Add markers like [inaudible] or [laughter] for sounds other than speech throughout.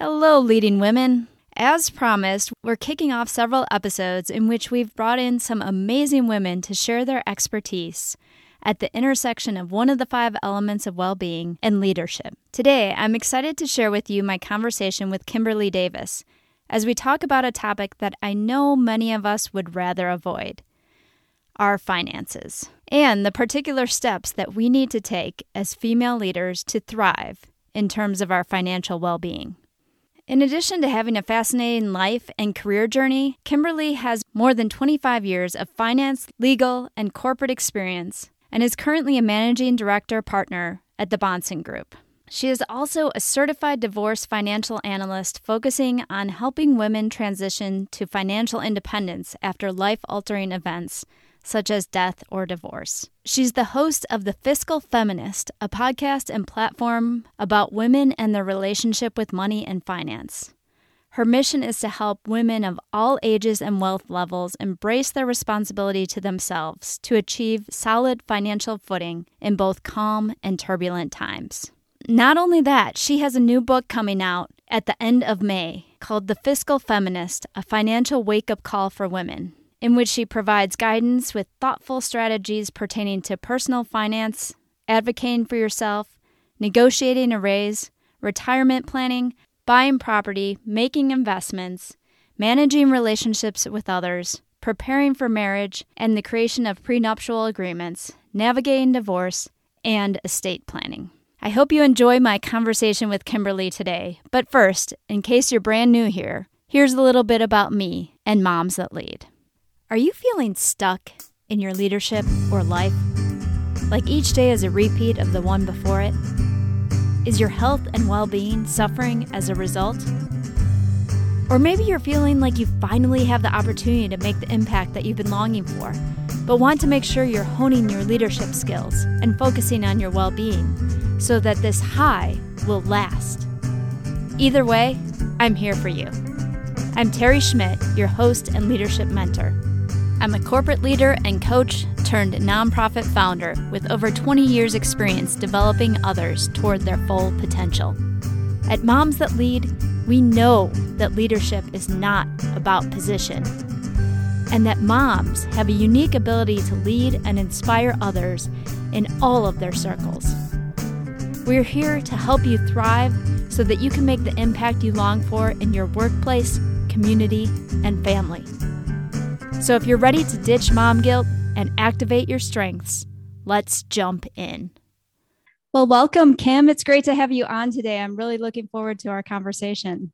Hello, leading women. As promised, we're kicking off several episodes in which we've brought in some amazing women to share their expertise at the intersection of one of the five elements of well being and leadership. Today, I'm excited to share with you my conversation with Kimberlee Davis as we talk about a topic that I know many of us would rather avoid our finances and the particular steps that we need to take as female leaders to thrive in terms of our financial well being. In addition to having a fascinating life and career journey, Kimberlee has more than 25 years of finance, legal, and corporate experience and is currently a managing director partner at the Bahnsen Group. She is also a certified divorce financial analyst focusing on helping women transition to financial independence after life altering events such as death or divorce. She's the host of The Fiscal Feminist, a podcast and platform about women and their relationship with money and finance. Her mission is to help women of all ages and wealth levels embrace their responsibility to themselves to achieve solid financial footing in both calm and turbulent times. Not only that, she has a new book coming out at the end of May called The Fiscal Feminist A Financial Wake Up Call for Women in which she provides guidance with thoughtful strategies pertaining to personal finance, advocating for yourself, negotiating a raise, retirement planning, buying property, making investments, managing relationships with others, preparing for marriage, and the creation of prenuptial agreements, navigating divorce, and estate planning. I hope you enjoy my conversation with Kimberlee today. But first, in case you're brand new here, here's a little bit about me and Moms That Lead. Are you feeling stuck in your leadership or life? Like each day is a repeat of the one before it? Is your health and well being suffering as a result? Or maybe you're feeling like you finally have the opportunity to make the impact that you've been longing for, but want to make sure you're honing your leadership skills and focusing on your well being so that this high will last. Either way, I'm here for you. I'm Teri Schmidt, your host and leadership mentor. I'm a corporate leader and coach turned nonprofit founder with over 20 years' experience developing others toward their full potential. At Moms That Lead, we know that leadership is not about position, and that moms have a unique ability to lead and inspire others in all of their circles. We're here to help you thrive so that you can make the impact you long for in your workplace, community, and family. So if you're ready to ditch mom guilt and activate your strengths, let's jump in. Well, welcome, Kim. It's great to have you on today. I'm really looking forward to our conversation.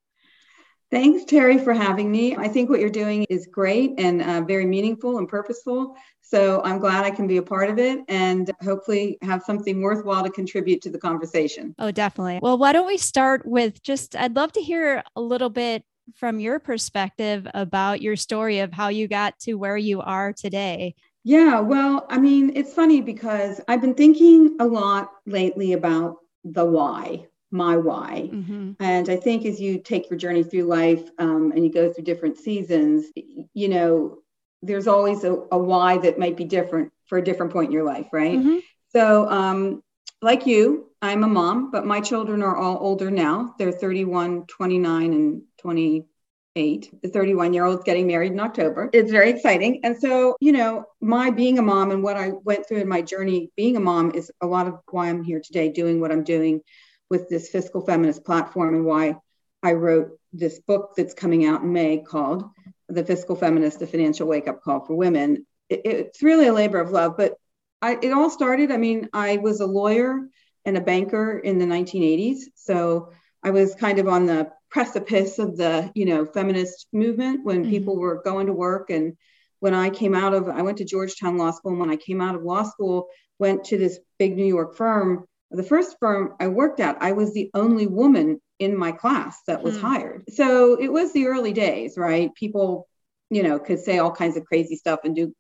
Thanks, Teri, for having me. I think what you're doing is great and uh, very meaningful and purposeful. So I'm glad I can be a part of it and hopefully have something worthwhile to contribute to the conversation. Oh, definitely. Well, why don't we start with just, I'd love to hear a little bit from your perspective about your story of how you got to where you are today. Yeah, well, I mean, it's funny because I've been thinking a lot lately about the why, my why. Mm-hmm. And I think as you take your journey through life um, and you go through different seasons, you know, there's always a, a, why that might be different for a different point in your life, right? Mm-hmm. So, um, like you, I'm a mom, but my children are all older now. They're 31, 29, and 28. The 31 year old's getting married in October. It's very exciting. And so, you know, my being a mom and what I went through in my journey being a mom is a lot of why I'm here today doing what I'm doing with this fiscal feminist platform and why I wrote this book that's coming out in May called The Fiscal Feminist, The Financial Wake Up Call for Women. It, it's really a labor of love, but I, it all started. I mean, I was a lawyer and a banker in the 1980s. So I was kind of on the precipice of the, you know, feminist movement when mm-hmm. people were going to work. And when I came out of, I went to Georgetown Law School. And when I came out of law school, went to this big New York firm. The first firm I worked at, I was the only woman in my class that was mm-hmm. hired. So it was the early days, right? People, you know, could say all kinds of crazy stuff and do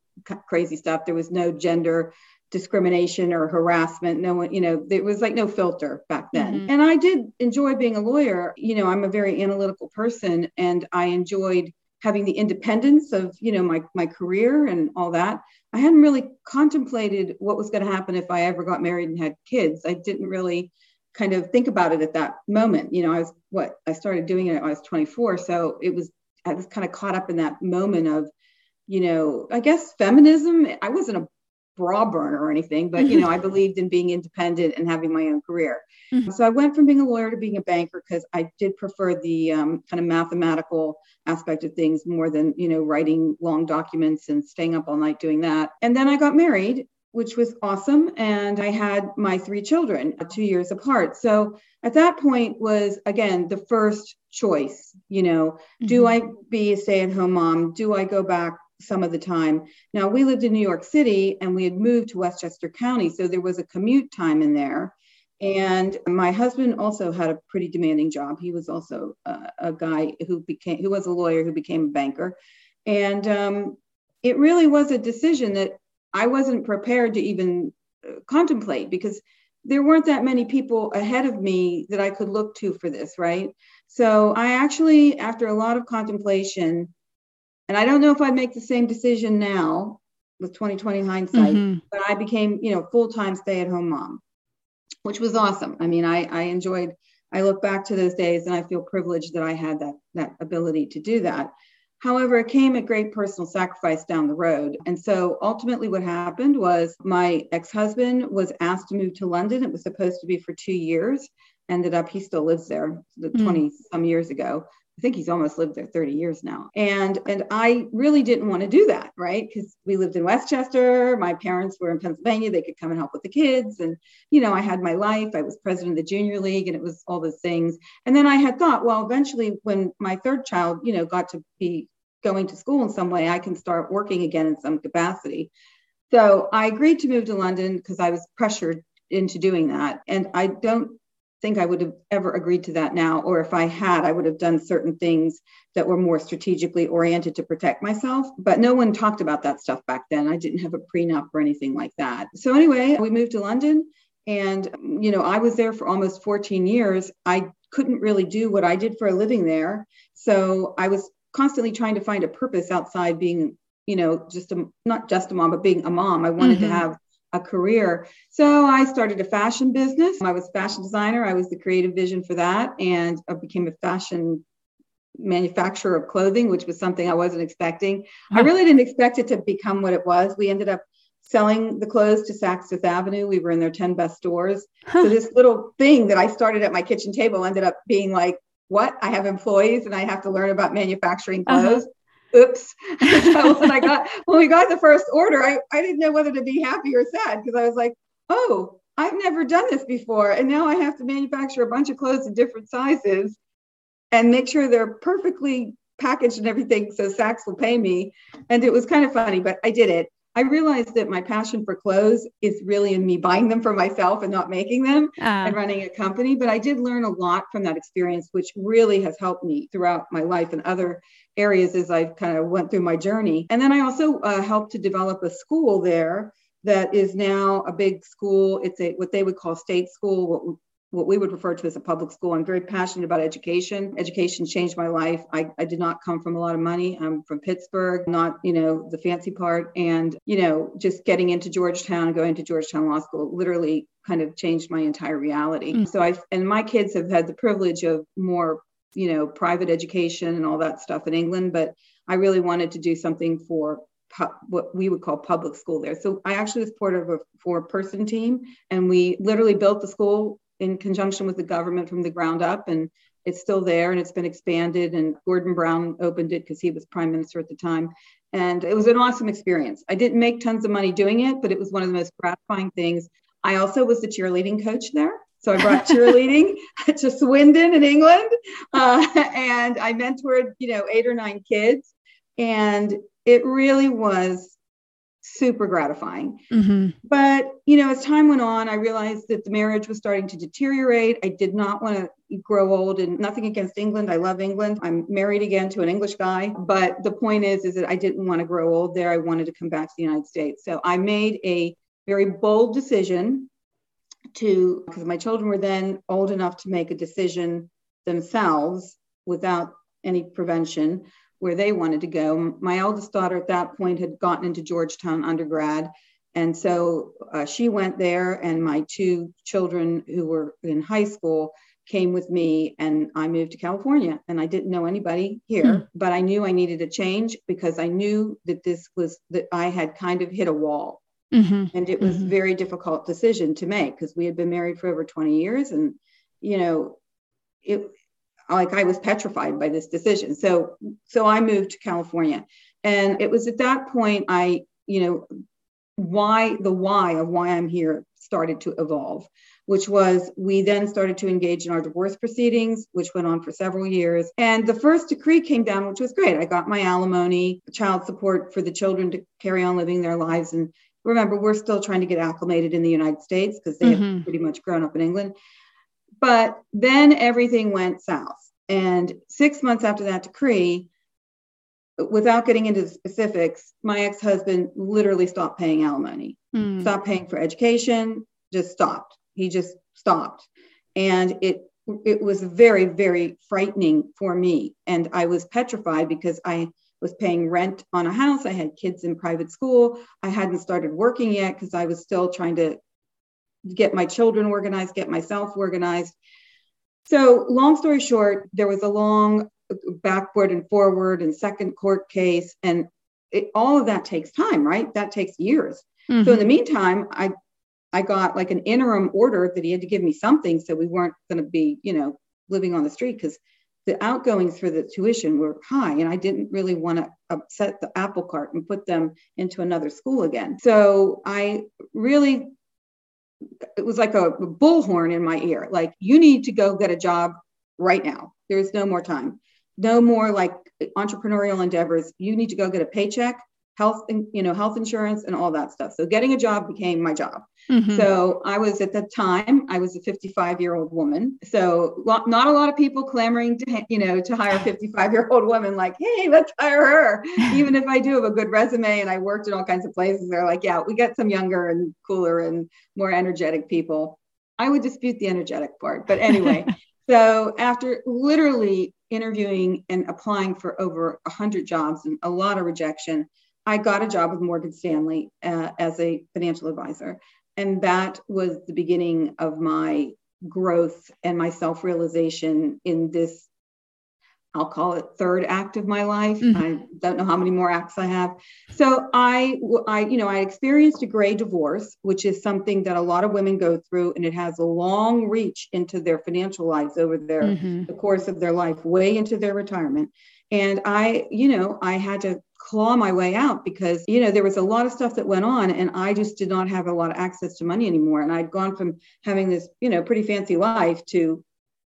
crazy stuff. There was no gender discrimination or harassment. No one, you know, it was like no filter back then. Mm-hmm. And I did enjoy being a lawyer. You know, I'm a very analytical person and I enjoyed having the independence of, you know, my my career and all that. I hadn't really contemplated what was going to happen if I ever got married and had kids. I didn't really kind of think about it at that moment. You know, I was what I started doing it I was 24. So it was, I was kind of caught up in that moment of, you know, I guess feminism. I wasn't a bra burner or anything, but you know, I [laughs] believed in being independent and having my own career. Mm-hmm. So I went from being a lawyer to being a banker because I did prefer the um, kind of mathematical aspect of things more than you know writing long documents and staying up all night doing that. And then I got married which was awesome. And I had my three children two years apart. So at that point was again the first choice, you know, mm-hmm. do I be a stay-at-home mom? Do I go back some of the time? Now we lived in New York City and we had moved to Westchester County. So there was a commute time in there. And my husband also had a pretty demanding job. He was also a, a guy who became, who was a lawyer who became a banker. And um, it really was a decision that I wasn't prepared to even uh, contemplate because there weren't that many people ahead of me that I could look to for this, right? So I actually, after a lot of contemplation, and I don't know if I'd make the same decision now with 2020 hindsight, mm-hmm. but I became, you know, full-time stay-at-home mom, which was awesome. I mean, I, I enjoyed, I look back to those days and I feel privileged that I had that, that ability to do that. However, it came at great personal sacrifice down the road. And so ultimately, what happened was my ex husband was asked to move to London. It was supposed to be for two years. Ended up, he still lives there mm. 20 some years ago. I think he's almost lived there 30 years now. And and I really didn't want to do that, right? Because we lived in Westchester. My parents were in Pennsylvania. They could come and help with the kids. And, you know, I had my life. I was president of the junior league and it was all those things. And then I had thought, well, eventually when my third child, you know, got to be going to school in some way, I can start working again in some capacity. So I agreed to move to London because I was pressured into doing that. And I don't think I would have ever agreed to that now, or if I had, I would have done certain things that were more strategically oriented to protect myself. But no one talked about that stuff back then. I didn't have a prenup or anything like that. So anyway, we moved to London. And, you know, I was there for almost 14 years. I couldn't really do what I did for a living there. So I was constantly trying to find a purpose outside being, you know, just a, not just a mom, but being a mom. I wanted mm-hmm. to have a career. So I started a fashion business. I was a fashion designer. I was the creative vision for that. And I became a fashion manufacturer of clothing, which was something I wasn't expecting. I really didn't expect it to become what it was. We ended up selling the clothes to Saks Fifth Avenue. We were in their 10 best stores. So this little thing that I started at my kitchen table ended up being like what? I have employees and I have to learn about manufacturing uh-huh. clothes. Uh-huh. Oops. so [laughs] when I got when we got the first order, I, I didn't know whether to be happy or sad because I was like, oh, I've never done this before. And now I have to manufacture a bunch of clothes in different sizes and make sure they're perfectly packaged and everything so Saks will pay me. And it was kind of funny, but I did it. I realized that my passion for clothes is really in me buying them for myself and not making them uh, and running a company. But I did learn a lot from that experience, which really has helped me throughout my life and other areas as I've kind of went through my journey. And then I also uh, helped to develop a school there that is now a big school. It's a what they would call state school, what what we would refer to as a public school. I'm very passionate about education. Education changed my life. I, I did not come from a lot of money. I'm from Pittsburgh, not, you know, the fancy part. And, you know, just getting into Georgetown going to Georgetown Law School literally kind of changed my entire reality. Mm. So I, and my kids have had the privilege of more, you know, private education and all that stuff in England, but I really wanted to do something for what we would call public school there. So I actually was part of a four person team and we literally built the school in conjunction with the government from the ground up and it's still there and it's been expanded and gordon brown opened it because he was prime minister at the time. And it was an awesome experience. I didn't make tons of money doing it but it was one of the most gratifying things. I also was the cheerleading coach there so i brought cheerleading [laughs] to swindon in england uh, and i mentored you know eight or nine kids and it really was super gratifying. Mm-hmm. But, you know, as time went on, I realized that the marriage was starting to deteriorate. I did not want to grow old and nothing against England. I love England. I'm married again to an English guy. But the point is, is that I didn't want to grow old there. I wanted to come back to the United States. So I made a very bold decision to, because my children were then old enough to make a decision themselves without any prevention where they wanted to go. My eldest daughter at that point had gotten into Georgetown undergrad. And so uh, she went there, and my two children who were in high school came with me, and I moved to California. And I didn't know anybody here, mm. but I knew I needed a change because I knew that this was that I had kind of hit a wall. Mm-hmm. And it was mm-hmm. very difficult decision to make because we had been married for over 20 years. And, you know, it like I was petrified by this decision. So so I moved to California. And it was at that point I, you know, why the why of why I'm here started to evolve, which was we then started to engage in our divorce proceedings, which went on for several years. And the first decree came down, which was great. I got my alimony, child support for the children to carry on living their lives. And remember, we're still trying to get acclimated in the United States because they mm-hmm. have pretty much grown up in England. But then everything went south. And six months after that decree, without getting into the specifics, my ex husband literally stopped paying alimony, mm. stopped paying for education, just stopped. He just stopped. And it it was very, very frightening for me. And I was petrified because I was paying rent on a house. I had kids in private school. I hadn't started working yet because I was still trying to get my children organized, get myself organized. So, long story short, there was a long backward and forward and second court case, and it, all of that takes time, right? That takes years. Mm-hmm. So, in the meantime, I I got like an interim order that he had to give me something, so we weren't going to be, you know, living on the street because the outgoings for the tuition were high, and I didn't really want to upset the apple cart and put them into another school again. So I really it was like a bullhorn in my ear like you need to go get a job right now. There's no more time. No more like entrepreneurial endeavors. You need to go get a paycheck health you know health insurance and all that stuff. So getting a job became my job. Mm-hmm. so i was at the time i was a 55 year old woman. So not a lot of people clamoring to you know to hire a 55 year old woman like hey let's hire her. [laughs] Even if i do have a good resume and i worked in all kinds of places they're like yeah we get some younger and cooler and more energetic people. I would dispute the energetic part but anyway. [laughs] So after literally interviewing and applying for over 100 jobs and a lot of rejection I got a job with Morgan Stanley uh, as a financial advisor. And that was the beginning of my growth and my self realization in this, I'll call it third act of my life. Mm-hmm. I don't know how many more acts I have. So I, I, you know, I experienced a gray divorce, which is something that a lot of women go through, and it has a long reach into their financial lives over their mm-hmm. the course of their life, way into their retirement. And I, you know, I had to claw my way out because you know there was a lot of stuff that went on and i just did not have a lot of access to money anymore. And i'd gone from having this you know pretty fancy life to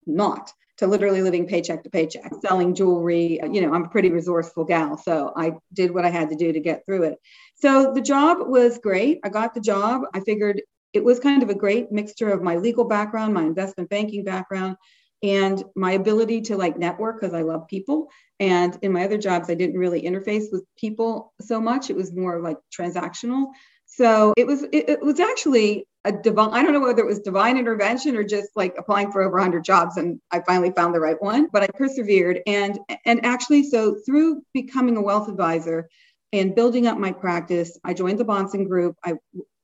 not to literally living paycheck to paycheck selling jewelry. You know i'm a pretty resourceful gal so i did what i had to do to get through it. So the job was great. I got the job. I figured it was kind of a great mixture of my legal background my investment banking background and my ability to like network because I love people. And in my other jobs, I didn't really interface with people so much. It was more like transactional. So it was it, it was actually a divine. I don't know whether it was divine intervention or just like applying for over 100 jobs, and I finally found the right one. But I persevered, and and actually, so through becoming a wealth advisor and building up my practice, I joined the Bahnsen Group. I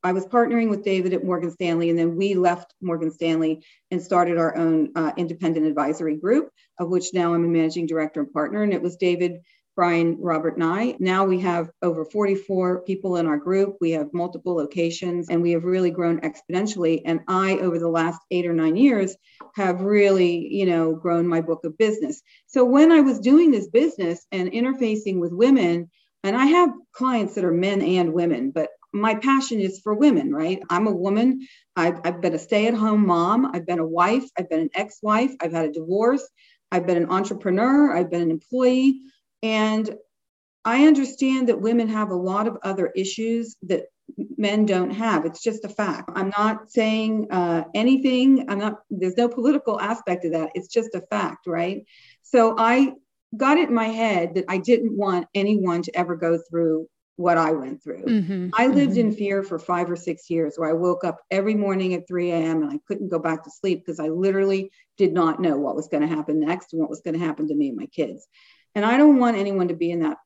I was partnering with David at Morgan Stanley, and then we left Morgan Stanley and started our own uh, independent advisory group, of which now I'm a managing director and partner. And it was David, Brian, Robert, and I. Now we have over 44 people in our group. We have multiple locations, and we have really grown exponentially. And I, over the last eight or nine years, have really, you know, grown my book of business. So when I was doing this business and interfacing with women, and I have clients that are men and women, but my passion is for women, right? I'm a woman. I've, I've been a stay at home mom. I've been a wife. I've been an ex wife. I've had a divorce. I've been an entrepreneur. I've been an employee. And I understand that women have a lot of other issues that men don't have. It's just a fact. I'm not saying uh, anything. I'm not, there's no political aspect of that. It's just a fact, right? So I got it in my head that I didn't want anyone to ever go through what I went through. Mm-hmm, I lived mm-hmm. in fear for five or six years where I woke up every morning at 3 a.m. and I couldn't go back to sleep because I literally did not know what was going to happen next and what was going to happen to me and my kids. And I don't want anyone to be in that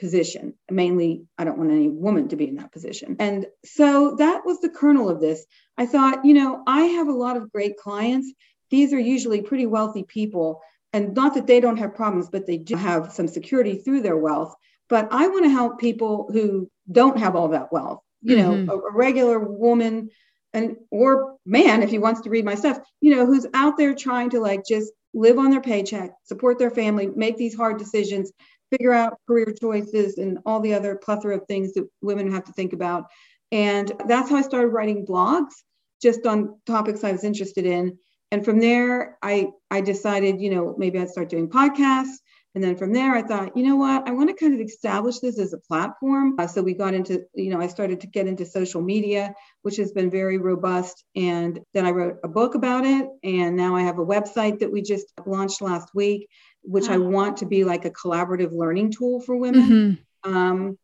position. Mainly, I don't want any woman to be in that position. And so that was the kernel of this. I thought, you know, I have a lot of great clients. These are usually pretty wealthy people. And not that they don't have problems, but they do have some security through their wealth. But I want to help people who don't have all that wealth. You mm-hmm. know, a, a regular woman and or man, if he wants to read my stuff, you know, who's out there trying to like just live on their paycheck, support their family, make these hard decisions, figure out career choices and all the other plethora of things that women have to think about. And that's how I started writing blogs just on topics I was interested in. And from there, I, I decided, you know, maybe I'd start doing podcasts. And then from there, I thought, you know what, I want to kind of establish this as a platform. Uh, so we got into, you know, I started to get into social media, which has been very robust. And then I wrote a book about it. And now I have a website that we just launched last week which wow. I want to be like a collaborative learning tool for women. Mm-hmm. Um,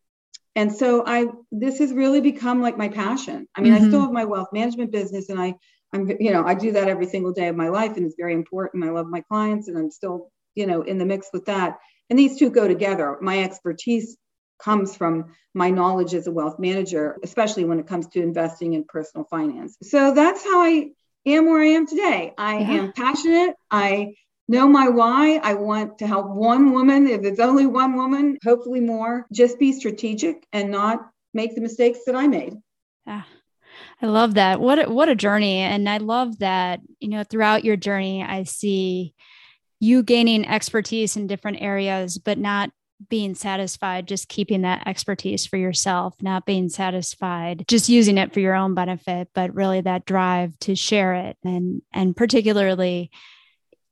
and so I this has really become like my passion. I mean, mm-hmm. I still have my wealth management business, and I I'm you know I do that every single day of my life, and it's very important. I love my clients, and I'm still you know in the mix with that. And these two go together. My expertise comes from my knowledge as a wealth manager, especially when it comes to investing in personal finance. So that's how I am where I am today. I yeah. am passionate. I know my why. I want to help one woman, if it's only one woman, hopefully more. Just be strategic and not make the mistakes that I made. Yeah. I love that. What a, what a journey. And I love that, you know, throughout your journey, I see you gaining expertise in different areas, but not being satisfied just keeping that expertise for yourself, not being satisfied just using it for your own benefit, but really that drive to share it and and particularly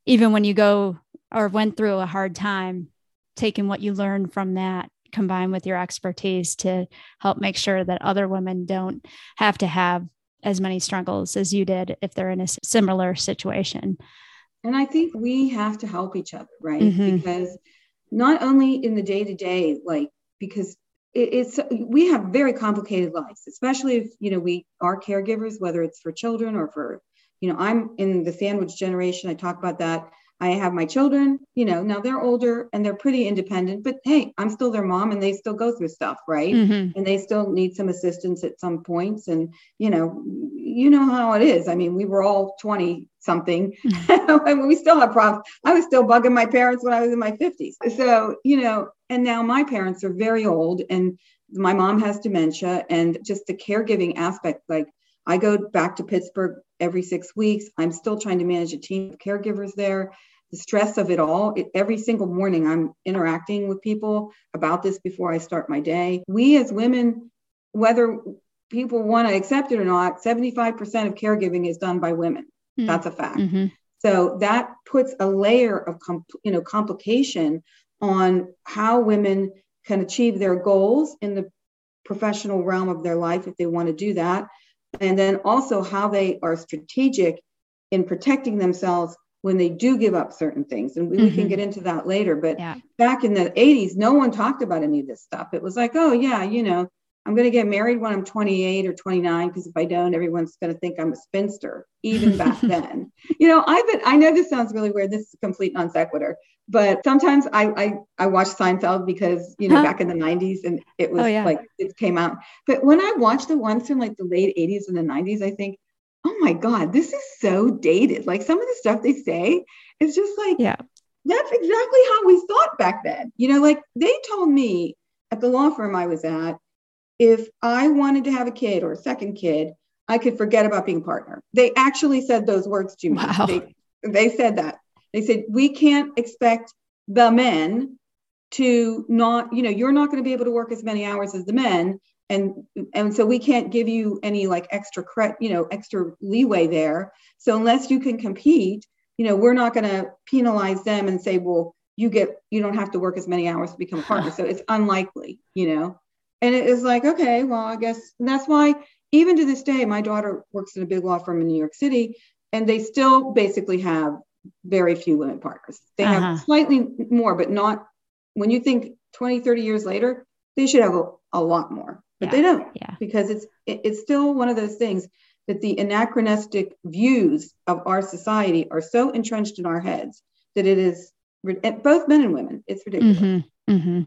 even when you go or went through a hard time, taking what you learned from that combined with your expertise to help make sure that other women don't have to have as many struggles as you did if they're in a similar situation. And I think we have to help each other, right? Mm-hmm. Because not only in the day to day, like, because it's we have very complicated lives especially if you know we are caregivers whether it's for children or for you know, I'm in the sandwich generation. I talk about that. I have my children, you know, now they're older and they're pretty independent, but hey, I'm still their mom and they still go through stuff, right? Mm-hmm. And they still need some assistance at some points. And, you know, you know how it is. I mean, we were all 20 something mm-hmm. [laughs] we still have problems. I was still bugging my parents when I was in my 50s. So, you know, and now my parents are very old and my mom has dementia and just the caregiving aspect, like I go back to Pittsburgh every six weeks. I'm still trying to manage a team of caregivers there. The stress of it all, it, every single morning, I'm interacting with people about this before I start my day. We as women, whether people want to accept it or not, 75% of caregiving is done by women. Mm-hmm. That's a fact. Mm-hmm. So that puts a layer of you know complication on how women can achieve their goals in the professional realm of their life if they want to do that and then also how they are strategic in protecting themselves when they do give up certain things. And we, mm-hmm. we can mm-hmm. get into that later. But yeah. back in the 80s, no one talked about any of this stuff. It was like, oh, yeah, you know, I'm going to get married when I'm 28 or 29 because if I don't, everyone's going to think I'm a spinster. Even back [laughs] then, you know, I've been. I know this sounds really weird. This is complete non sequitur, but sometimes I I, I watch Seinfeld because you know huh? back in the 90s and it was oh, yeah. like it came out. But when I watch the ones from like the late 80s and the 90s, I think, oh my god, this is so dated. Like some of the stuff they say is just like, yeah, that's exactly how we thought back then. You know, like they told me at the law firm I was at if I wanted to have a kid or a second kid, I could forget about being a partner. They actually said those words to me. Wow. They, they said that. They said, we can't expect the men to not, you know, you're not going to be able to work as many hours as the men. And and so we can't give you any like extra credit, you know, extra leeway there. So unless you can compete, you know, we're not going to penalize them and say, well, you get you don't have to work as many hours to become a partner. [sighs] So it's unlikely, you know. And it is like, okay, well, I guess that's why even to this day, my daughter works in a big law firm in New York City, and they still basically have very few women partners. They uh-huh. have slightly more, but not when you think 20, 30 years later, they should have a, a lot more, but yeah. they don't yeah. because it's, it, it's still one of those things that the anachronistic views of our society are so entrenched in our heads that it is both men and women. It's ridiculous. Mm-hmm, mm-hmm.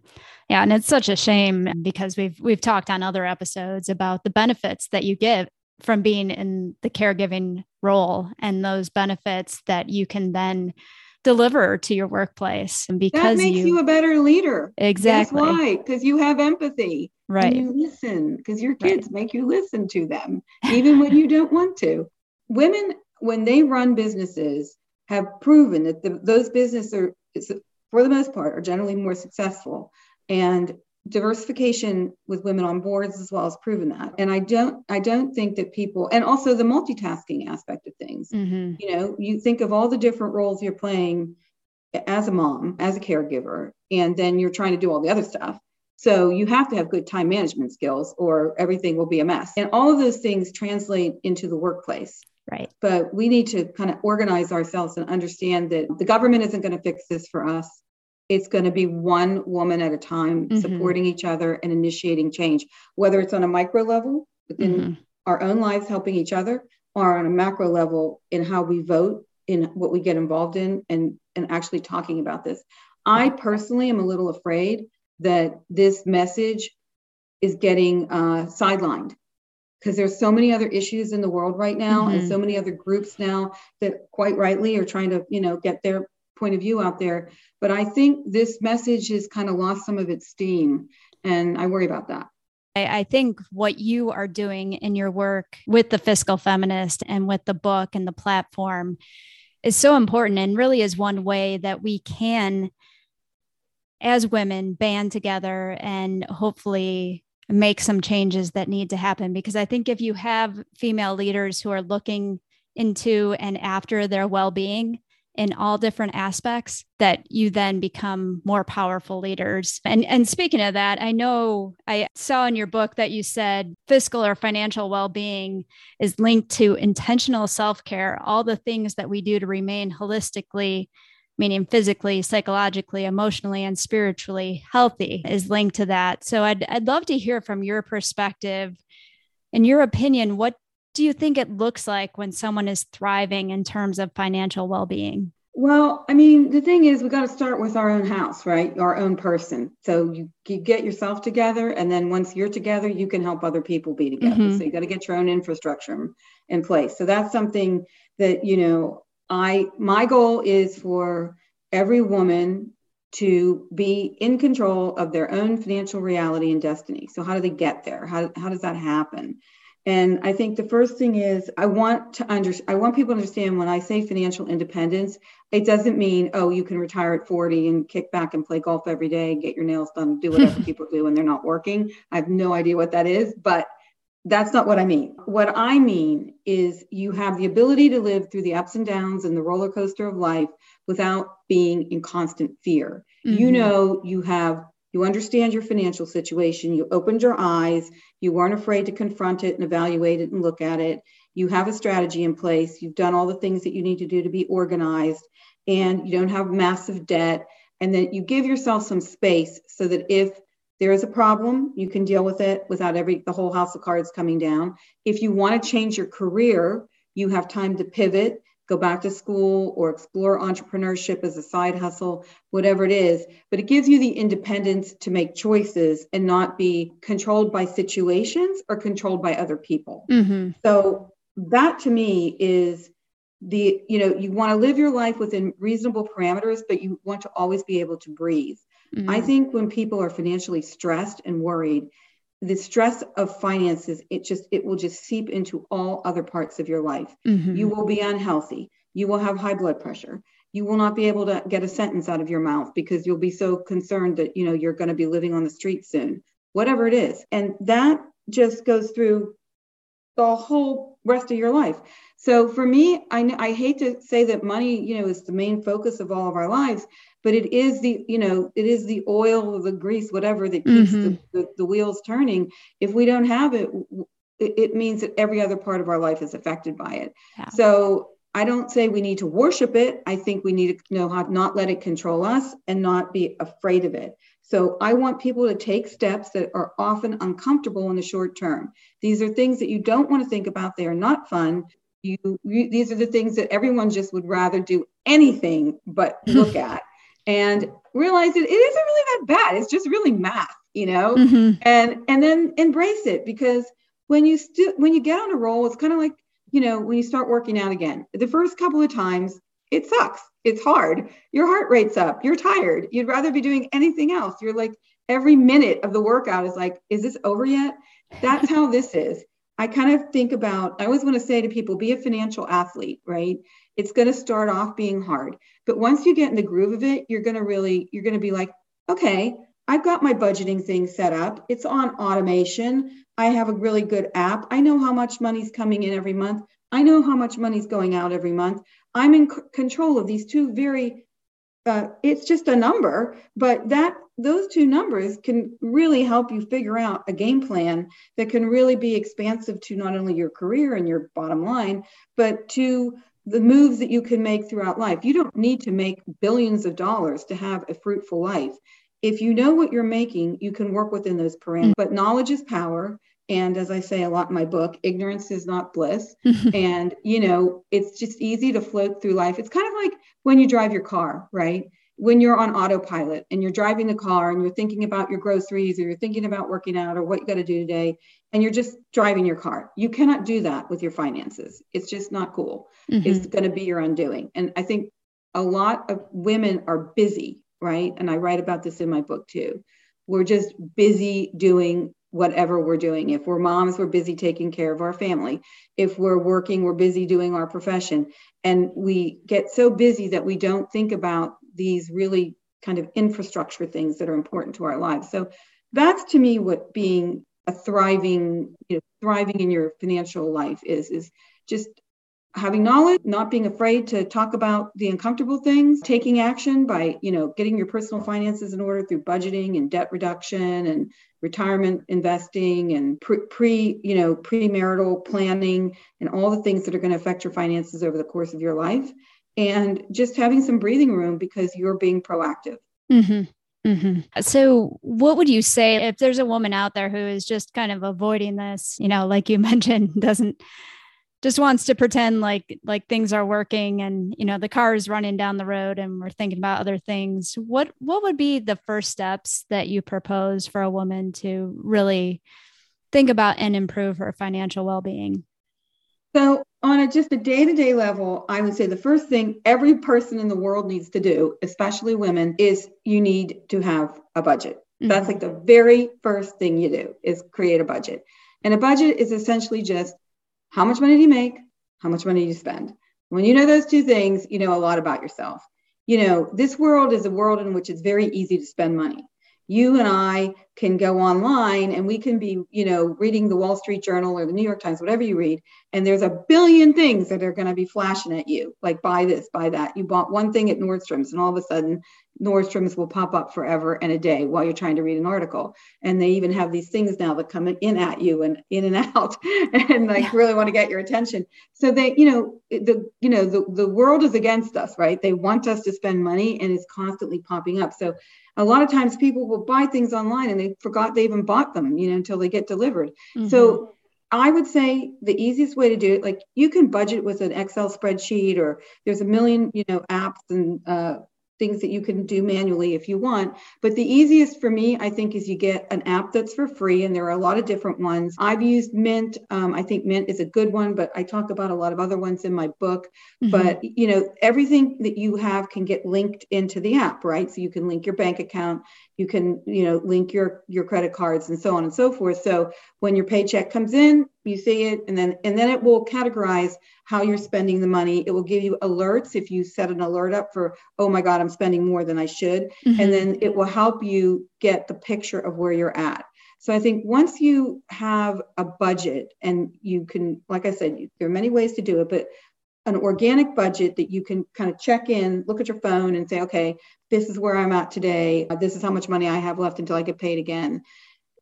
Yeah, and it's such a shame because we've we've talked on other episodes about the benefits that you get from being in the caregiving role and those benefits that you can then deliver to your workplace and because that makes you, you a better leader exactly Guess why because you have empathy right you listen because your kids right. make you listen to them even when you don't want to women when they run businesses have proven that the, those businesses are for the most part are generally more successful. And diversification with women on boards as well has proven that. And i don't i don't think that people and also the multitasking aspect of things. Mm-hmm. you know you think of all the different roles you're playing as a mom as a caregiver and then you're trying to do all the other stuff. So you have to have good time management skills or everything will be a mess. And all of those things translate into the workplace right but we need to kind of organize ourselves and understand that the government isn't going to fix this for us it's going to be one woman at a time mm-hmm. supporting each other and initiating change whether it's on a micro level within mm-hmm. our own lives helping each other or on a macro level in how we vote in what we get involved in and and actually talking about this i personally am a little afraid that this message is getting uh, sidelined because there's so many other issues in the world right now mm-hmm. and so many other groups now that quite rightly are trying to you know get their point of view out there. But I think this message has kind of lost some of its steam, and I worry about that. I think what you are doing in your work with the fiscal feminist and with the book and the platform is so important and really is one way that we can, as women, band together and hopefully make some changes that need to happen. Because I think if you have female leaders who are looking into and after their well being, in all different aspects that you then become more powerful leaders. And and speaking of that, I know I saw in your book that you said fiscal or financial well-being is linked to intentional self-care, all the things that we do to remain holistically meaning physically, psychologically, emotionally, and spiritually healthy is linked to that. So I'd, I'd love to hear from your perspective. In your opinion, what do you think it looks like when someone is thriving in terms of financial well-being? Well, I mean, the thing is, we got to start with our own house, right? Our own person. So you, you get yourself together, and then once you're together, you can help other people be together. Mm-hmm. So you got to get your own infrastructure in place. So that's something that you know, I my goal is for every woman to be in control of their own financial reality and destiny. So how do they get there? How how does that happen? And I think the first thing is I want to under I want people to understand when I say financial independence, it doesn't mean oh you can retire at 40 and kick back and play golf every day, get your nails done, do whatever [laughs] people do when they're not working. I have no idea what that is, but that's not what I mean. What I mean is you have the ability to live through the ups and downs and the roller coaster of life without being in constant fear. Mm-hmm. You know you have you understand your financial situation, you opened your eyes, you weren't afraid to confront it and evaluate it and look at it. You have a strategy in place, you've done all the things that you need to do to be organized, and you don't have massive debt. And then you give yourself some space so that if there is a problem, you can deal with it without every the whole house of cards coming down. If you want to change your career, you have time to pivot go back to school or explore entrepreneurship as a side hustle, whatever it is. But it gives you the independence to make choices and not be controlled by situations or controlled by other people. Mm-hmm. So that to me is the you know you want to live your life within reasonable parameters but you want to always be able to breathe mm-hmm. i think when people are financially stressed and worried the stress of finances it just it will just seep into all other parts of your life. Mm-hmm. you will be unhealthy. You will have high blood pressure. You will not be able to get a sentence out of your mouth because you'll be so concerned that you know you're going to be living on the street soon whatever it is. And that just goes through the whole rest of your life so for me I, I hate to say that money you know is the main focus of all of our lives but it is the you know it is the oil the grease whatever that keeps mm-hmm. the, the, the, wheels turning. If we don't have it it means that every other part of our life is affected by it. Yeah. so i don't say we need to worship it. I think we need to know how to not let it control us and not be afraid of it. So i want people to take steps that are often uncomfortable in the short term. These are things that you don't want to think about. They are not fun you, you these are the things that everyone just would rather do anything but [laughs] look at and realize that it isn't really that bad. It's just really math, you know, mm-hmm. and and then embrace it because when you still when you get on a roll, it's kind of like you know when you start working out again. The first couple of times, it sucks. It's hard. Your heart rate's up. You're tired. You'd rather be doing anything else. You're like every minute of the workout is like, is this over yet? That's how this is. I kind of think about, I always want to say to people, be a financial athlete, right? It's going to start off being hard. But once you get in the groove of it, you're going to really, you're going to be like, okay, I've got my budgeting thing set up. It's on automation. I have a really good app. I know how much money's coming in every month. I know how much money's going out every month. I'm in c- control of these two very uh, it's just a number, but that those two numbers can really help you figure out a game plan that can really be expansive to not only your career and your bottom line, but to the moves that you can make throughout life. You don't need to make billions of dollars to have a fruitful life. If you know what you're making, you can work within those parameters. But knowledge is power. And as I say a lot in my book, ignorance is not bliss. [laughs] and, you know, it's just easy to float through life. It's kind of like when you drive your car, right? When you're on autopilot and you're driving the car and you're thinking about your groceries or you're thinking about working out or what you got to do today, and you're just driving your car. You cannot do that with your finances. It's just not cool. Mm-hmm. It's going to be your undoing. And I think a lot of women are busy, right? And I write about this in my book too. We're just busy doing whatever we're doing. If we're moms, we're busy taking care of our family. If we're working, we're busy doing our profession. And we get so busy that we don't think about these really kind of infrastructure things that are important to our lives. So that's to me what being a thriving, you know, thriving in your financial life is, is just having knowledge, not being afraid to talk about the uncomfortable things, taking action by, you know, getting your personal finances in order through budgeting and debt reduction and retirement investing and pre, pre you know, premarital planning and all the things that are going to affect your finances over the course of your life. And just having some breathing room because you're being proactive. Mm-hmm. Mm-hmm. So, what would you say if there's a woman out there who is just kind of avoiding this, you know, like you [laughs] mentioned, doesn't just wants to pretend like like things are working and you know the car is running down the road and we're thinking about other things. What what would be the first steps that you propose for a woman to really think about and improve her financial well-being? So on a just a day-to-day level i would say the first thing every person in the world needs to do especially women is you need to have a budget. Mm-hmm. that's like the very first thing you do is create a budget. And a budget is essentially just how much money do you make? How much money do you spend? When you know those two things, you know a lot about yourself. You know, this world is a world in which it's very easy to spend money. You and I can go online and we can be, you know, reading the Wall Street Journal or the New York Times, whatever you read, and there's a billion things that are going to be flashing at you, like buy this, buy that. You bought one thing at Nordstrom's, and all of a sudden Nordstrom's will pop up forever and a day while you're trying to read an article. And they even have these things now that come in at you and in and out [laughs] and like yeah. really want to get your attention. So they, you know, the you know, the, the world is against us, right? They want us to spend money and it's constantly popping up. So a lot of times people will buy things online and they forgot they even bought them, you know, until they get delivered. Mm-hmm. So I would say the easiest way to do it, like you can budget with an Excel spreadsheet, or there's a million, you know, apps and uh, things that you can do manually if you want. But the easiest for me, I think, is you get an app that's for free, and there are a lot of different ones. I've used Mint. Um, I think Mint is a good one, but I talk about a lot of other ones in my book. Mm-hmm. But you know, everything that you have can get linked into the app, right? So you can link your bank account, you can you know link your your credit cards and so on and so forth. So when your paycheck comes in you see it and then and then it will categorize how you're spending the money. It will give you alerts if you set an alert up for oh my god i'm spending more than i should. Mm-hmm. and then it will help you get the picture of where you're at. So i think once you have a budget and you can like i said there are many ways to do it but an organic budget that you can kind of check in, look at your phone and say, okay, this is where I'm at today. Uh, this is how much money I have left until I get paid again.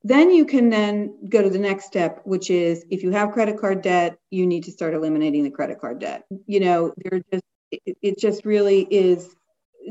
Then you can then go to the next step, which is if you have credit card debt, you need to start eliminating the credit card debt. You know, there just it, it just really is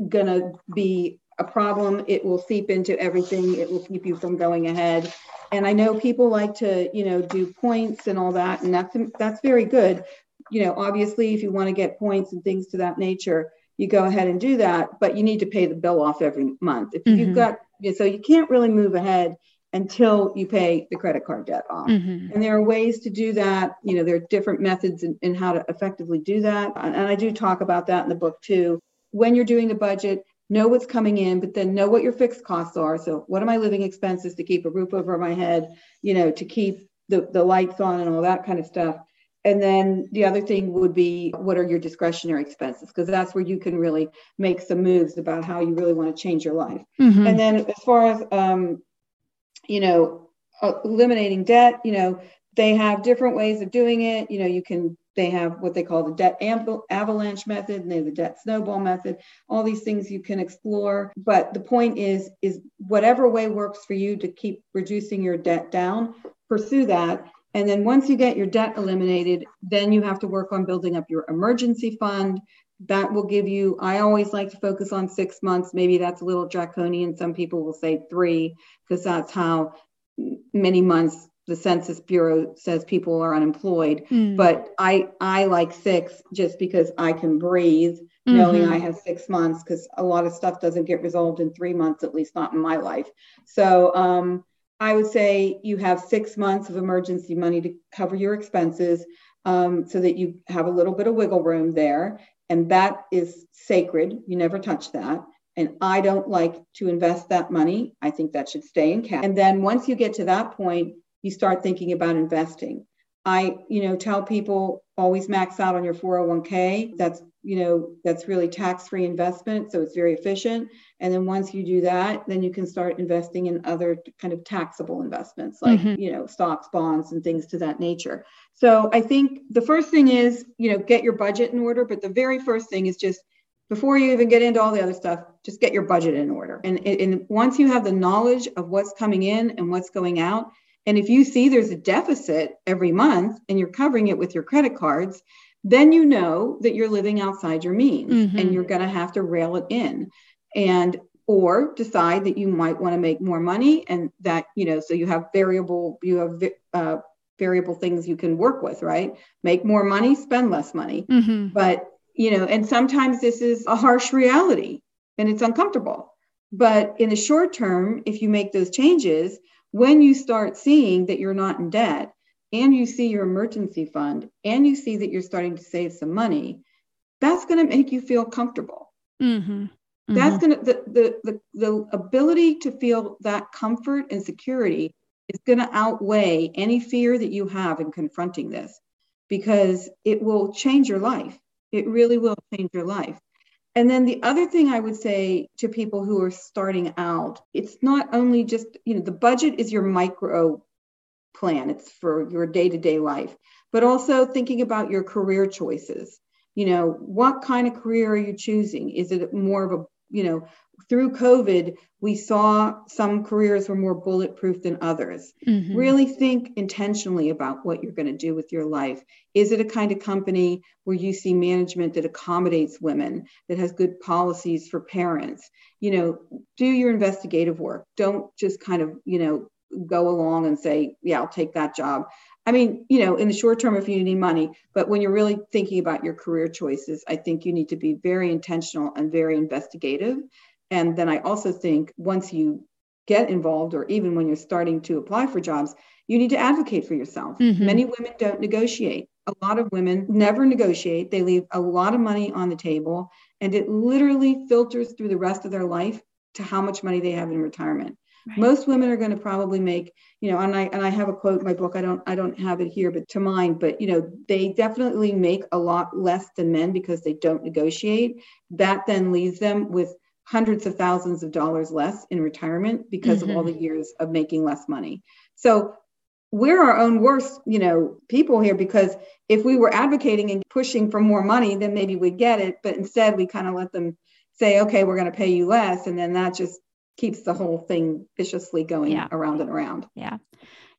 going to be a problem. It will seep into everything. It will keep you from going ahead. And I know people like to, you know, do points and all that, and that's that's very good. You know, obviously, if you want to get points and things to that nature, you go ahead and do that, but you need to pay the bill off every month. If mm-hmm. you've got, so you can't really move ahead until you pay the credit card debt off. Mm-hmm. And there are ways to do that. You know, there are different methods in, in how to effectively do that. And I do talk about that in the book too. When you're doing the budget, know what's coming in, but then know what your fixed costs are. So, what are my living expenses to keep a roof over my head, you know, to keep the, the lights on and all that kind of stuff. And then the other thing would be what are your discretionary expenses? Because that's where you can really make some moves about how you really want to change your life. Mm-hmm. And then as far as um, you know, uh, eliminating debt, you know, they have different ways of doing it. You know, you can, they have what they call the debt avalanche method and they have the debt snowball method, all these things you can explore. But the point is, is whatever way works for you to keep reducing your debt down, pursue that. And then once you get your debt eliminated, then you have to work on building up your emergency fund. That will give you, I always like to focus on six months. Maybe that's a little draconian. Some people will say three because that's how many months the census bureau says people are unemployed mm. but i i like six just because i can breathe mm-hmm. knowing i have six months because a lot of stuff doesn't get resolved in three months at least not in my life so um, i would say you have six months of emergency money to cover your expenses um, so that you have a little bit of wiggle room there and that is sacred you never touch that and I don't like to invest that money. I think that should stay in cash. And then once you get to that point, you start thinking about investing. I, you know, tell people always max out on your 401k. That's, you know, that's really tax-free investment, so it's very efficient. And then once you do that, then you can start investing in other kind of taxable investments like, mm-hmm. you know, stocks, bonds and things to that nature. So I think the first thing is, you know, get your budget in order, but the very first thing is just before you even get into all the other stuff, just get your budget in order. And, and once you have the knowledge of what's coming in and what's going out, and if you see there's a deficit every month and you're covering it with your credit cards, then you know that you're living outside your means mm-hmm. and you're going to have to rail it in. And or decide that you might want to make more money and that you know so you have variable you have uh, variable things you can work with right make more money spend less money mm-hmm. but you know, and sometimes this is a harsh reality and it's uncomfortable. But in the short term, if you make those changes, when you start seeing that you're not in debt and you see your emergency fund and you see that you're starting to save some money, that's going to make you feel comfortable. Mm-hmm. Mm-hmm. That's going to, the, the, the, the ability to feel that comfort and security is going to outweigh any fear that you have in confronting this because it will change your life. It really will change your life. And then the other thing I would say to people who are starting out, it's not only just, you know, the budget is your micro plan, it's for your day to day life, but also thinking about your career choices. You know, what kind of career are you choosing? Is it more of a, you know, through COVID, we saw some careers were more bulletproof than others. Mm-hmm. Really think intentionally about what you're going to do with your life. Is it a kind of company where you see management that accommodates women, that has good policies for parents? You know, do your investigative work. Don't just kind of, you know, go along and say, yeah, I'll take that job. I mean, you know, in the short term, if you need money, but when you're really thinking about your career choices, I think you need to be very intentional and very investigative and then I also think once you get involved, or even when you're starting to apply for jobs, you need to advocate for yourself. Mm-hmm. Many women don't negotiate. A lot of women never negotiate. They leave a lot of money on the table, and it literally filters through the rest of their life to how much money they have in retirement. Right. Most women are going to probably make, you know, and I and I have a quote in my book. I don't I don't have it here, but to mind. But you know, they definitely make a lot less than men because they don't negotiate. That then leaves them with hundreds of thousands of dollars less in retirement because mm-hmm. of all mm-hmm. the years of making less money. So we're our own worst, you know, people here because if we were advocating and pushing for more money, then maybe we'd get it. But instead, we kind of let them say, okay, we're going to pay you less. And then that just keeps the whole thing viciously going yeah. around and around. Yeah.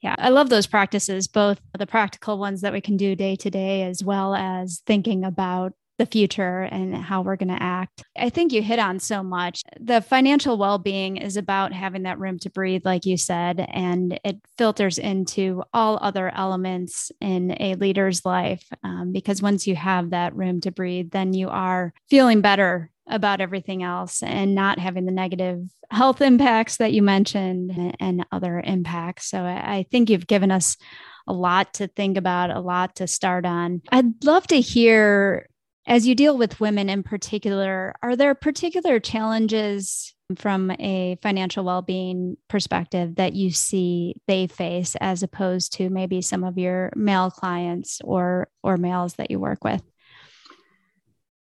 Yeah, I love those practices, both the practical ones that we can do day to day, as well as thinking about the future and how we're going to act. I think you hit on so much. The financial well being is about having that room to breathe, like you said, and it filters into all other elements in a leader's life. Um, because once you have that room to breathe, then you are feeling better about everything else and not having the negative health impacts that you mentioned and other impacts. So I think you've given us a lot to think about, a lot to start on. I'd love to hear as you deal with women in particular, are there particular challenges from a financial well-being perspective that you see they face as opposed to maybe some of your male clients or or males that you work with?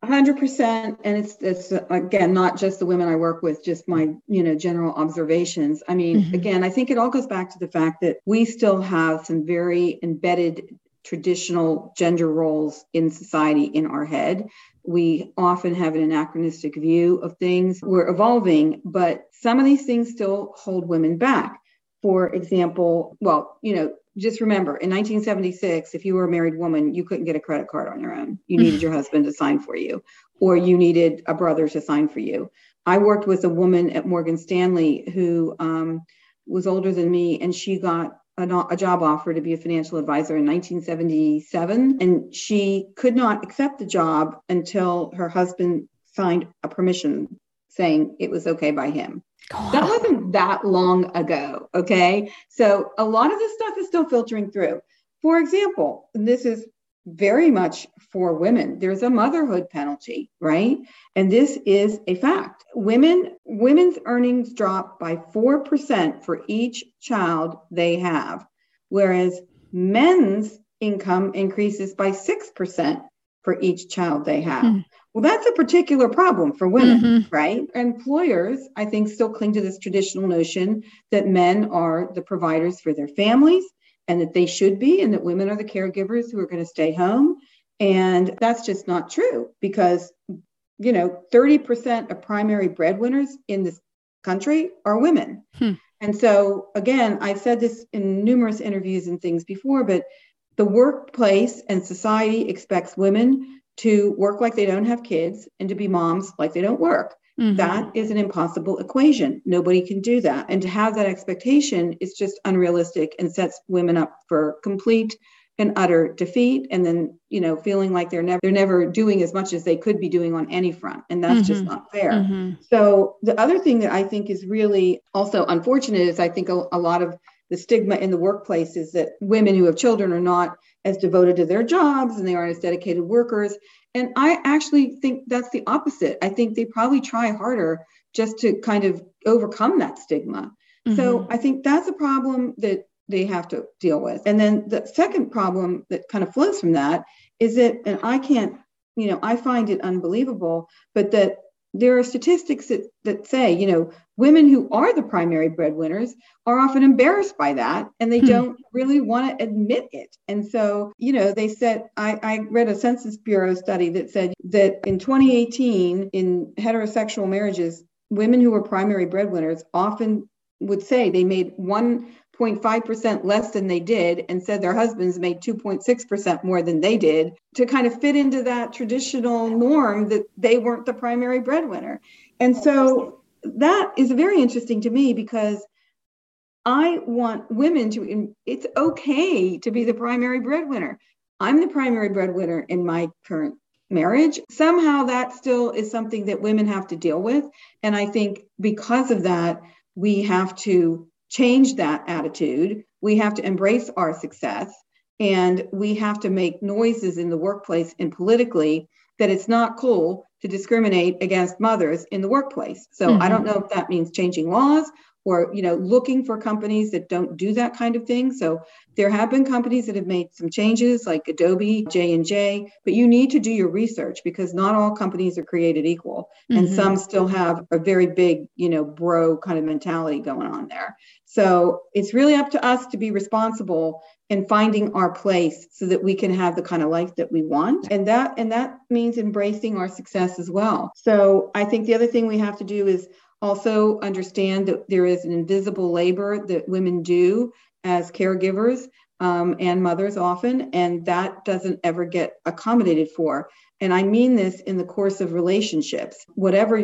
100% and it's it's again not just the women i work with just my you know general observations i mean mm-hmm. again i think it all goes back to the fact that we still have some very embedded traditional gender roles in society in our head. We often have an anachronistic view of things. We're evolving, but some of these things still hold women back. For example, well, you know, just remember in 1976, if you were a married woman, you couldn't get a credit card on your own. You needed your husband to sign for you, or you needed a brother to sign for you. I worked with a woman at Morgan Stanley who um, was older than me, and she got a, a job offer to be a financial advisor in 1977, and she could not accept the job until her husband signed a permission saying it was okay by him. That wasn't that long ago. Okay. So a lot of this stuff is still filtering through. For example, this is very much for women. There's a motherhood penalty, right? And this is a fact. Women women's earnings drop by 4% for each child they have, whereas men's income increases by 6% for each child they have. Mm. Well, that's a particular problem for women, mm-hmm. right? Employers, I think, still cling to this traditional notion that men are the providers for their families and that they should be, and that women are the caregivers who are going to stay home. And that's just not true because, you know, 30% of primary breadwinners in this country are women. Hmm. And so, again, I've said this in numerous interviews and things before, but the workplace and society expects women to work like they don't have kids and to be moms like they don't work. Mm-hmm. That is an impossible equation. Nobody can do that. And to have that expectation is just unrealistic and sets women up for complete and utter defeat and then you know feeling like they're never they're never doing as much as they could be doing on any front and that's mm-hmm. just not fair mm-hmm. so the other thing that i think is really also unfortunate is i think a, a lot of the stigma in the workplace is that women who have children are not as devoted to their jobs and they aren't as dedicated workers and I actually think that's the opposite. I think they probably try harder just to kind of overcome that stigma. Mm-hmm. So I think that's a problem that they have to deal with. And then the second problem that kind of flows from that is that, and I can't, you know, I find it unbelievable, but that there are statistics that, that say, you know, women who are the primary breadwinners are often embarrassed by that and they hmm. don't really want to admit it. And so, you know, they said, I, I read a Census Bureau study that said that in 2018, in heterosexual marriages, women who were primary breadwinners often would say they made one 0.5% less than they did and said their husbands made 2.6% more than they did to kind of fit into that traditional norm that they weren't the primary breadwinner. And so that is very interesting to me because I want women to, it's okay to be the primary breadwinner. I'm the primary breadwinner in my current marriage. Somehow that still is something that women have to deal with. And I think because of that, we have to change that attitude. We have to embrace our success and we have to make noises in the workplace and politically that it's not cool to discriminate against mothers in the workplace. So mm-hmm. I don't know if that means changing laws or you know looking for companies that don't do that kind of thing so there have been companies that have made some changes like adobe j&j but you need to do your research because not all companies are created equal mm-hmm. and some still have a very big you know bro kind of mentality going on there so it's really up to us to be responsible in finding our place so that we can have the kind of life that we want. And that and that means embracing our success as well. So i think the other thing we have to do is also, understand that there is an invisible labor that women do as caregivers um, and mothers often, and that doesn't ever get accommodated for. and I mean this in the course of relationships, whatever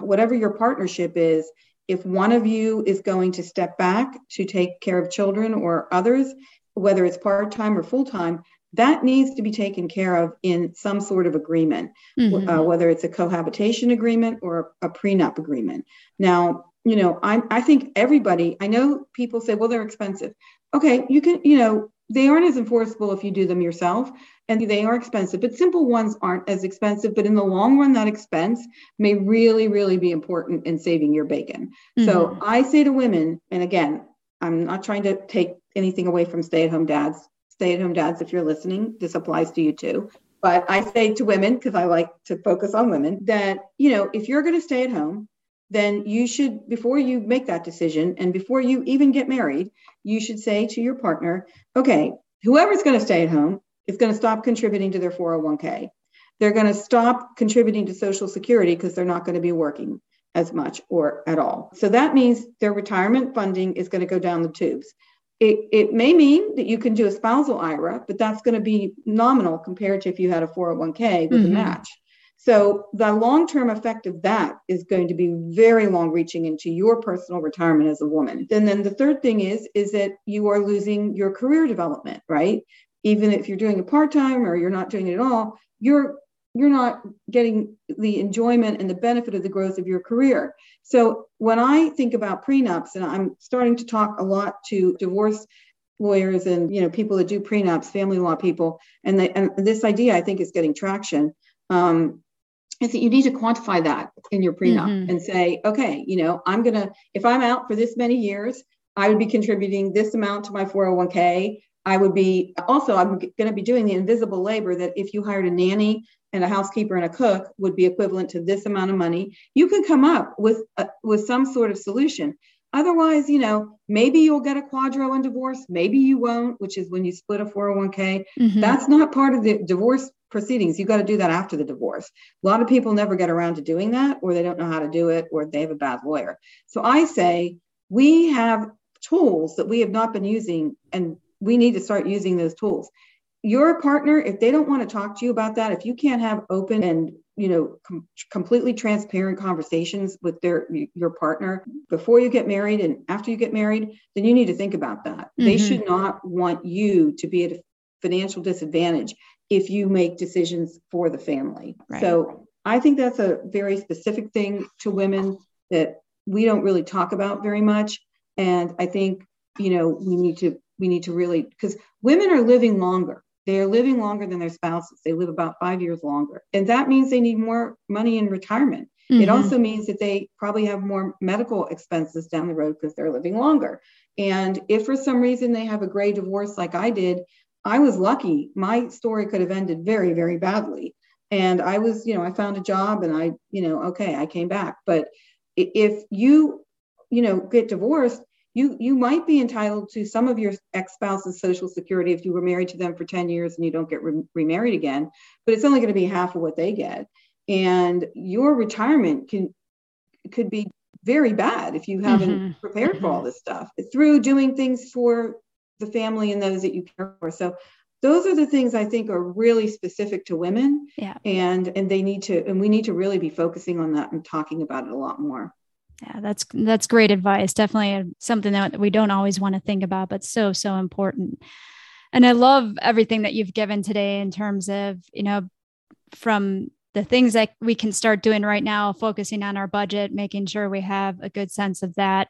whatever your partnership is, if one of you is going to step back to take care of children or others, whether it's part-time or full-time, that needs to be taken care of in some sort of agreement, mm-hmm. uh, whether it's a cohabitation agreement or a prenup agreement. Now, you know, I, I think everybody, I know people say, well, they're expensive. Okay, you can, you know, they aren't as enforceable if you do them yourself and they are expensive but simple ones aren't as expensive but in the long run that expense may really really be important in saving your bacon. Mm-hmm. so i say to women and again i'm not trying to take anything away from stay-at-home dads. Stay-at-home dads if you're listening this applies to you too. But i say to women because i like to focus on women that you know if you're going to stay at home then you should, before you make that decision and before you even get married, you should say to your partner, okay, whoever's going to stay at home is going to stop contributing to their 401k. They're going to stop contributing to Social Security because they're not going to be working as much or at all. So that means their retirement funding is going to go down the tubes. It, it may mean that you can do a spousal IRA, but that's going to be nominal compared to if you had a 401k with mm-hmm. a match. So the long-term effect of that is going to be very long-reaching into your personal retirement as a woman. And then the third thing is is that you are losing your career development, right? Even if you're doing it part-time or you're not doing it at all, you're you're not getting the enjoyment and the benefit of the growth of your career. So when I think about prenups, and I'm starting to talk a lot to divorce lawyers and you know people that do prenups, family law people, and, they, and this idea I think is getting traction. Um, is that you need to quantify that in your prenup mm-hmm. and say, okay, you know, I'm going to, if I'm out for this many years, I would be contributing this amount to my 401k. I would be also, I'm going to be doing the invisible labor that if you hired a nanny and a housekeeper and a cook would be equivalent to this amount of money. You can come up with, a, with some sort of solution. Otherwise, you know, maybe you'll get a QDRO in divorce, maybe you won't, which is when you split a 401k. Mm-hmm. That's not part of the divorce proceedings. You got to do that after the divorce. A lot of people never get around to doing that, or they don't know how to do it, or they have a bad lawyer. So I say we have tools that we have not been using, and we need to start using those tools. Your partner, if they don't want to talk to you about that, if you can't have open and you know com- completely transparent conversations with their your partner before you get married and after you get married then you need to think about that mm-hmm. they should not want you to be at a financial disadvantage if you make decisions for the family. Right. So I think that's a very specific thing to women that we don't really talk about very much. And I think, you know, we need to we need to really because women are living longer. They are living longer than their spouses. They live about five years longer. And that means they need more money in retirement. Mm-hmm. It also means that they probably have more medical expenses down the road because they're living longer. And if for some reason they have a gray divorce like I did, I was lucky. My story could have ended very, very badly. And I was, you know, I found a job and I, you know, okay, I came back. But if you, you know, get divorced, you you might be entitled to some of your ex-spouse's social security if you were married to them for 10 years and you don't get re- remarried again, but it's only going to be half of what they get. And your retirement can could be very bad if you haven't mm-hmm. prepared mm-hmm. for all this stuff through doing things for the family and those that you care for. So those are the things I think are really specific to women. Yeah. And and they need to and we need to really be focusing on that and talking about it a lot more. Yeah, that's that's great advice. Definitely something that we don't always want to think about, but so so important. And I love everything that you've given today in terms of, you know, from the things that we can start doing right now, focusing on our budget, making sure we have a good sense of that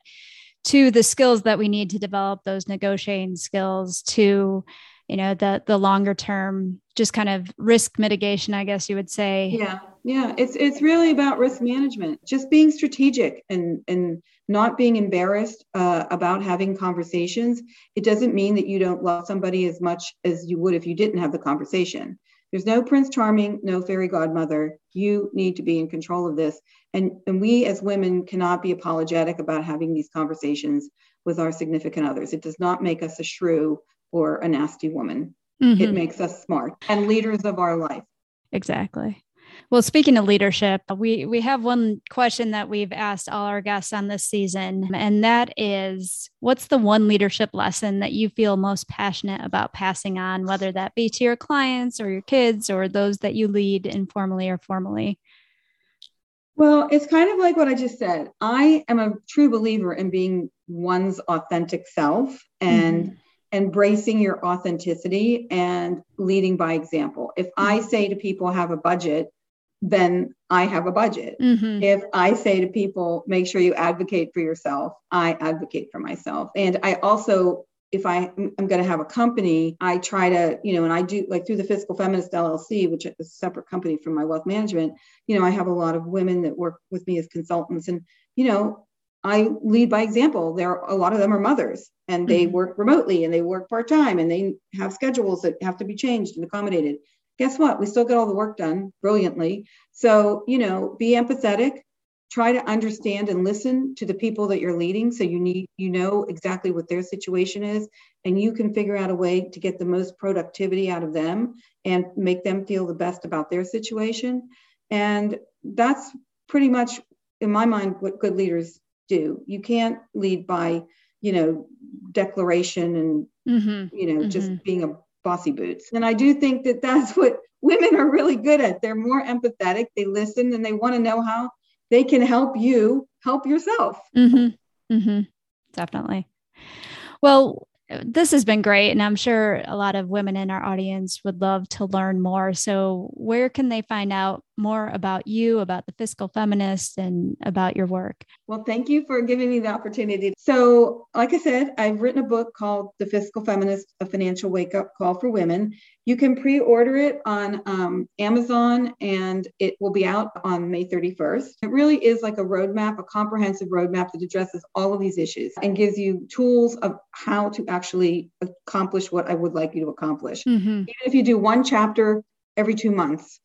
to the skills that we need to develop those negotiating skills to you know the the longer term just kind of risk mitigation i guess you would say. Yeah yeah. It's it's really about risk management just being strategic and and not being embarrassed uh, about having conversations. It doesn't mean that you don't love somebody as much as you would if you didn't have the conversation there's no prince charming no fairy godmother you need to be in control of this and, and we as women cannot be apologetic about having these conversations with our significant others. It does not make us a shrew or a nasty woman. Mm-hmm. It makes us smart and leaders of our life. Exactly. Well, speaking of leadership, we we have one question that we've asked all our guests on this season, and that is what's the one leadership lesson that you feel most passionate about passing on, whether that be to your clients or your kids or those that you lead informally or formally? Well, it's kind of like what I just said. I am a true believer in being one's authentic self and mm-hmm. embracing your authenticity and leading by example. If I mm-hmm. say to people, have a budget, then I have a budget. Mm-hmm. If I say to people, make sure you advocate for yourself, I advocate for myself. And I also, if I am going to have a company, I try to, you know, and I do like through the Fiscal Feminist LLC, which is a separate company from my wealth management, you know, I have a lot of women that work with me as consultants. And, you know, I lead by example. There are a lot of them are mothers and they mm-hmm. work remotely and they work part time and they have schedules that have to be changed and accommodated guess what? We still get all the work done brilliantly. So, you know, be empathetic, try to understand and listen to the people that you're leading so you need you know exactly what their situation is and you can figure out a way to get the most productivity out of them and make them feel the best about their situation and that's pretty much in my mind what good leaders do you can't lead by you know declaration and mm-hmm. you know mm-hmm. just being a bossy boots. And I do think that that's [laughs] what women are really good at. They're more empathetic, they listen, and they want to know how they can help you help yourself. Mm-hmm. Mm-hmm. Definitely. Well, this has been great. And I'm sure a lot of women in our audience would love to learn more. So, where can they find out more about you, about the fiscal feminist, and about your work? Well, thank you for giving me the opportunity. So, like I said, I've written a book called The Fiscal Feminist A Financial Wake Up Call for Women. You can pre order it on um, Amazon and it will be out on May 31st. It really is like a roadmap, a comprehensive roadmap that addresses all of these issues and gives you tools of how to actually accomplish what I would like you to accomplish. Mm-hmm. Even if you do one chapter every two months,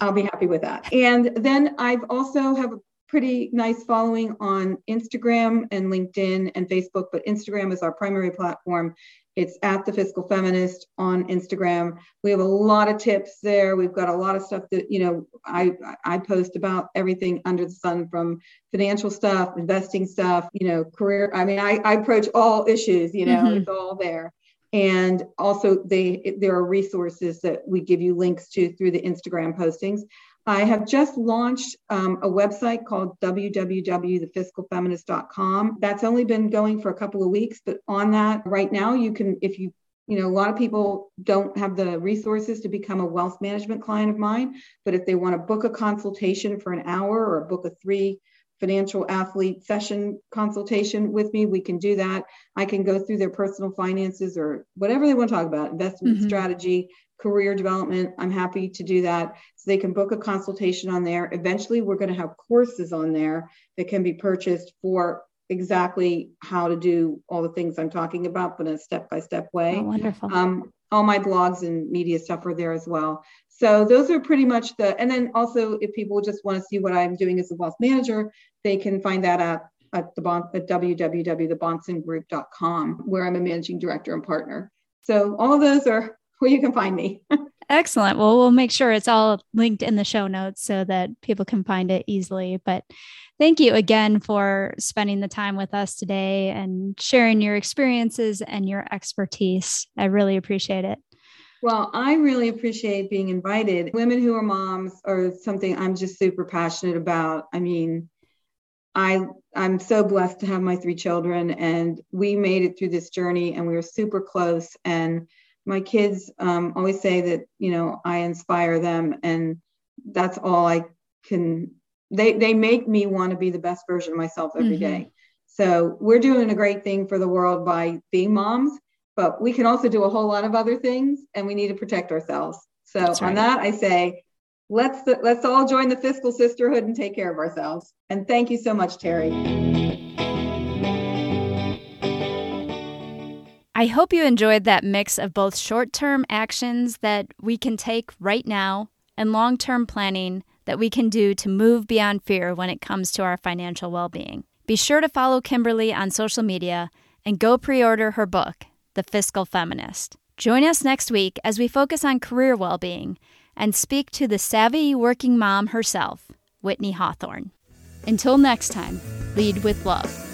I'll be happy with that. And then I've also have a pretty nice following on Instagram and LinkedIn and Facebook, but Instagram is our primary platform. It's at the Fiscal Feminist on Instagram. We have a lot of tips there. We've got a lot of stuff that you know I I post about everything under the sun from financial stuff, investing stuff, you know, career. I mean, I, I approach all issues. You know, mm-hmm. it's all there and also they there are resources that we give you links to through the instagram postings. I have just launched um, a website called www.thefiscalfeminist.com that's only been going for a couple of weeks but on that right now you can if you you know a lot of people don't have the resources to become a wealth management client of mine but if they want to book a consultation for an hour or book a three financial athlete session consultation with me, we can do that. I can go through their personal finances or whatever they want to talk about, investment mm-hmm. strategy, career development. I'm happy to do that. So they can book a consultation on there. Eventually, we're going to have courses on there that can be purchased for exactly how to do all the things I'm talking about, but in a step by step way. Oh, wonderful. Um, all my blogs and media stuff are there as well. So those are pretty much the, and then also if people just want to see what I'm doing as a wealth manager, they can find that at, at the bon, at www.thebahnsengroup.com, where I'm a managing director and partner. So all of those are [laughs] where you can find me. [laughs] Excellent. Well, we'll make sure it's all linked in the show notes so that people can find it easily. But thank you again for spending the time with us today and sharing your experiences and your expertise. I really appreciate it. Well, I really appreciate being invited. Women who are moms are something I'm just super passionate about. I mean, I I'm so blessed to have my three children and we made it through this journey and we were super close and my kids um, always say that you know I inspire them and that's all I can they they make me want to be the best version of myself every mm-hmm. day. So we're doing a great thing for the world by being moms but we can also do a whole lot of other things and we need to protect ourselves. So right. on that, I say, let's let's all join the fiscal sisterhood and take care of ourselves. And thank you so much, Teri. I hope you enjoyed that mix of both short term actions that we can take right now and long term planning that we can do to move beyond fear when it comes to our financial well being. Be sure to follow Kimberlee on social media and go pre order her book, the Fiscal Feminist. Join us next week as we focus on career well being and speak to the savvy working mom herself, Whitney Hawthorne. Until next time, lead with love.